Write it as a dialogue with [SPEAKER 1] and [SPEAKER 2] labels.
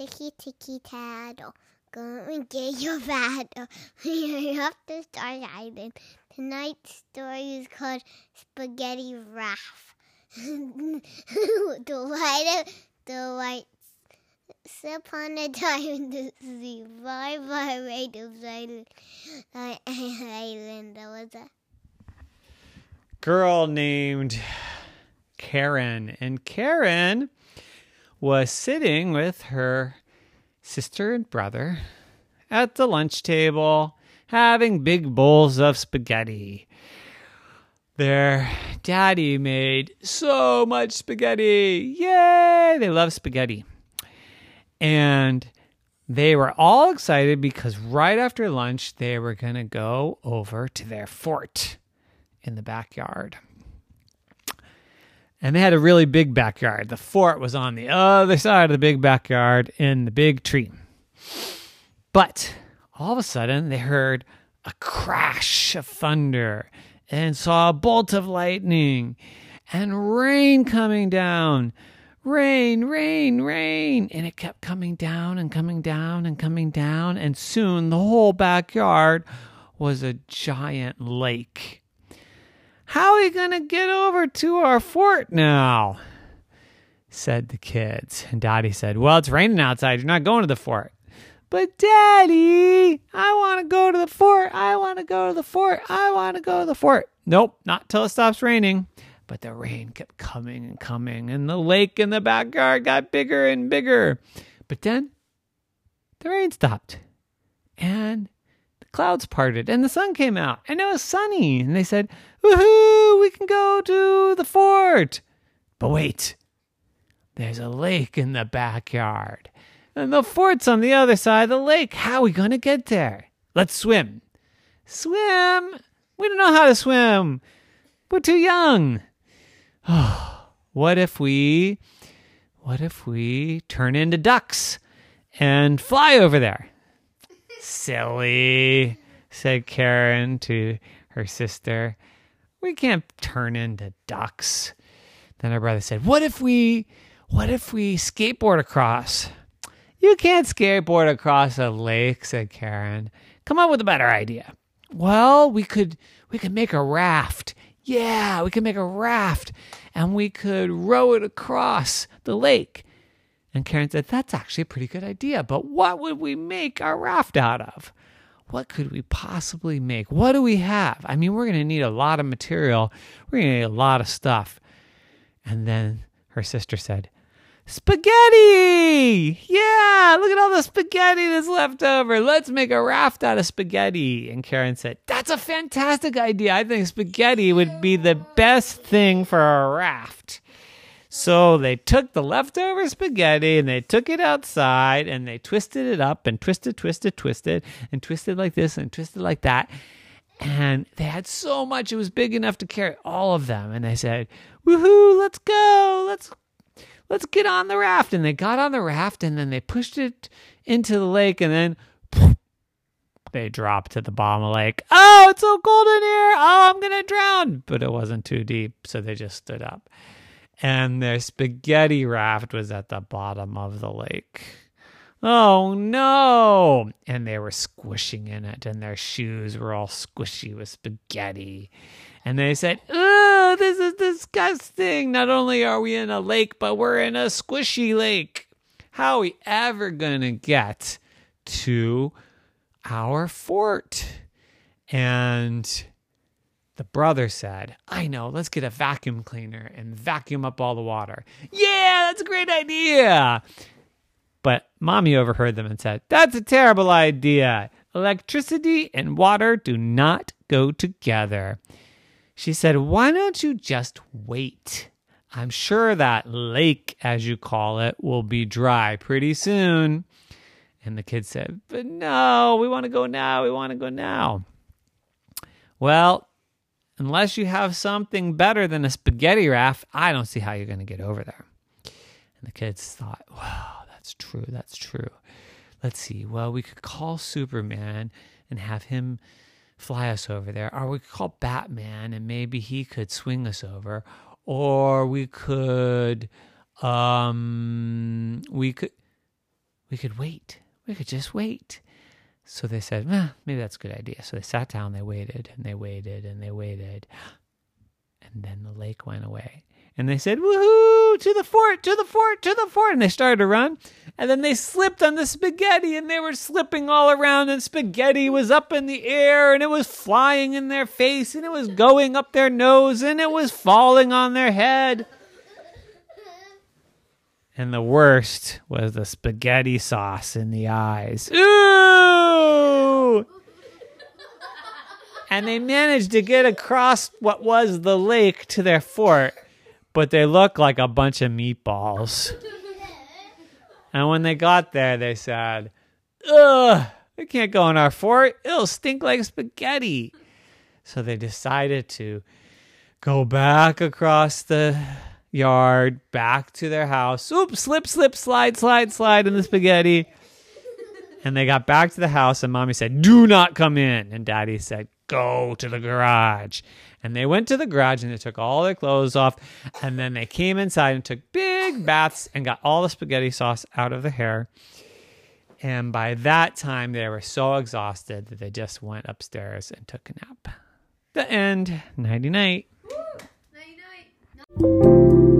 [SPEAKER 1] Ticky ticky taddle. Go and get your paddle. We're off to Star Island. Tonight's story is called Spaghetti Raft. the white, the white upon a time the sea. Bye bye, Island. Island. That was a
[SPEAKER 2] girl named Karen. And Karen was sitting with her sister and brother at the lunch table having big bowls of spaghetti. Their daddy made so much spaghetti. Yay! They love spaghetti. And they were all excited because right after lunch, they were going to go over to their fort in the backyard. And they had a really big backyard. The fort was on the other side of the big backyard in the big tree. But all of a sudden, they heard a crash of thunder and saw a bolt of lightning and rain coming down. Rain, rain, rain. And it kept coming down and coming down and coming down. And soon the whole backyard was a giant lake. How are we going to get over to our fort now? said the kids. And Daddy said, Well, it's raining outside. You're not going to the fort. But Daddy, I want to go to the fort. I want to go to the fort. I want to go to the fort. Nope, not till it stops raining. But the rain kept coming and coming, and the lake in the backyard got bigger and bigger. But then the rain stopped, and clouds parted, and the sun came out, and it was sunny. And they said, Woohoo! We can go to the fort. But wait, there's a lake in the backyard. And the fort's on the other side of the lake. How are we going to get there? Let's swim. Swim? We don't know how to swim. We're too young. Oh, what if we what if we turn into ducks and fly over there? Silly, said Karen to her sister. We can't turn into ducks. Then her brother said, What if we what if we skateboard across? You can't skateboard across a lake, said Karen. Come up with a better idea. Well, we could we could make a raft. Yeah, we could make a raft and we could row it across the lake. And Karen said, That's actually a pretty good idea, but what would we make our raft out of? what could we possibly make? What do we have? I mean, we're going to need a lot of material. We're going to need a lot of stuff. And then her sister said, Spaghetti! Yeah, look at all the spaghetti that's left over. Let's make a raft out of spaghetti. And Karen said, That's a fantastic idea. I think spaghetti would be the best thing for a raft. So they took the leftover spaghetti and they took it outside and they twisted it up and twisted, twisted, twisted, and twisted like this and twisted like that. And they had so much, it was big enough to carry all of them. And they said, Woohoo, let's go. Let's let's get on the raft. And they got on the raft and then they pushed it into the lake and then they dropped to the bottom of the lake. Oh, it's so cold in here. Oh, I'm going to drown. But it wasn't too deep. So they just stood up and their spaghetti raft was at the bottom of the lake. Oh no! And they were squishing in it, and their shoes were all squishy with spaghetti. And they said, Oh, this is disgusting. Not only are we in a lake, but we're in a squishy lake. How are we ever going to get to our fort? And the brother said, I know, let's get a vacuum cleaner and vacuum up all the water. Yeah, that's a great idea. But mommy overheard them and said, That's a terrible idea. Electricity and water do not go together. She said, Why don't you just wait? I'm sure that lake, as you call it, will be dry pretty soon. And the kid said, But no, we want to go now. We want to go now. Well, unless you have something better than a spaghetti raft, I don't see how you're going to get over there. And the kids thought, wow, that's true. That's true. Let's see. Well, we could call Superman and have him fly us over there. Or we could call Batman and maybe he could swing us over. Or we could, um, we could, we could wait. We could just wait. So they said, maybe that's a good idea. So they sat down, they waited, and they waited, and they waited. And then the lake went away. And they said, woohoo, to the fort, to the fort, to the fort. And they started to run. And then they slipped on the spaghetti and they were slipping all around. And spaghetti was up in the air and it was flying in their face and it was going up their nose and it was falling on their head. And the worst was the spaghetti sauce in the eyes. Ooh! And they managed to get across what was the lake to their fort, but they looked like a bunch of meatballs. And when they got there, they said, Ugh, we can't go in our fort. It'll stink like spaghetti. So they decided to go back across the yard, back to their house. Oops, slip, slip, slide, slide, slide in the spaghetti. And they got back to the house, and mommy said, Do not come in. And daddy said, Go to the garage. And they went to the garage and they took all their clothes off. And then they came inside and took big baths and got all the spaghetti sauce out of the hair. And by that time, they were so exhausted that they just went upstairs and took a nap. The end. Nighty night.
[SPEAKER 3] Night night.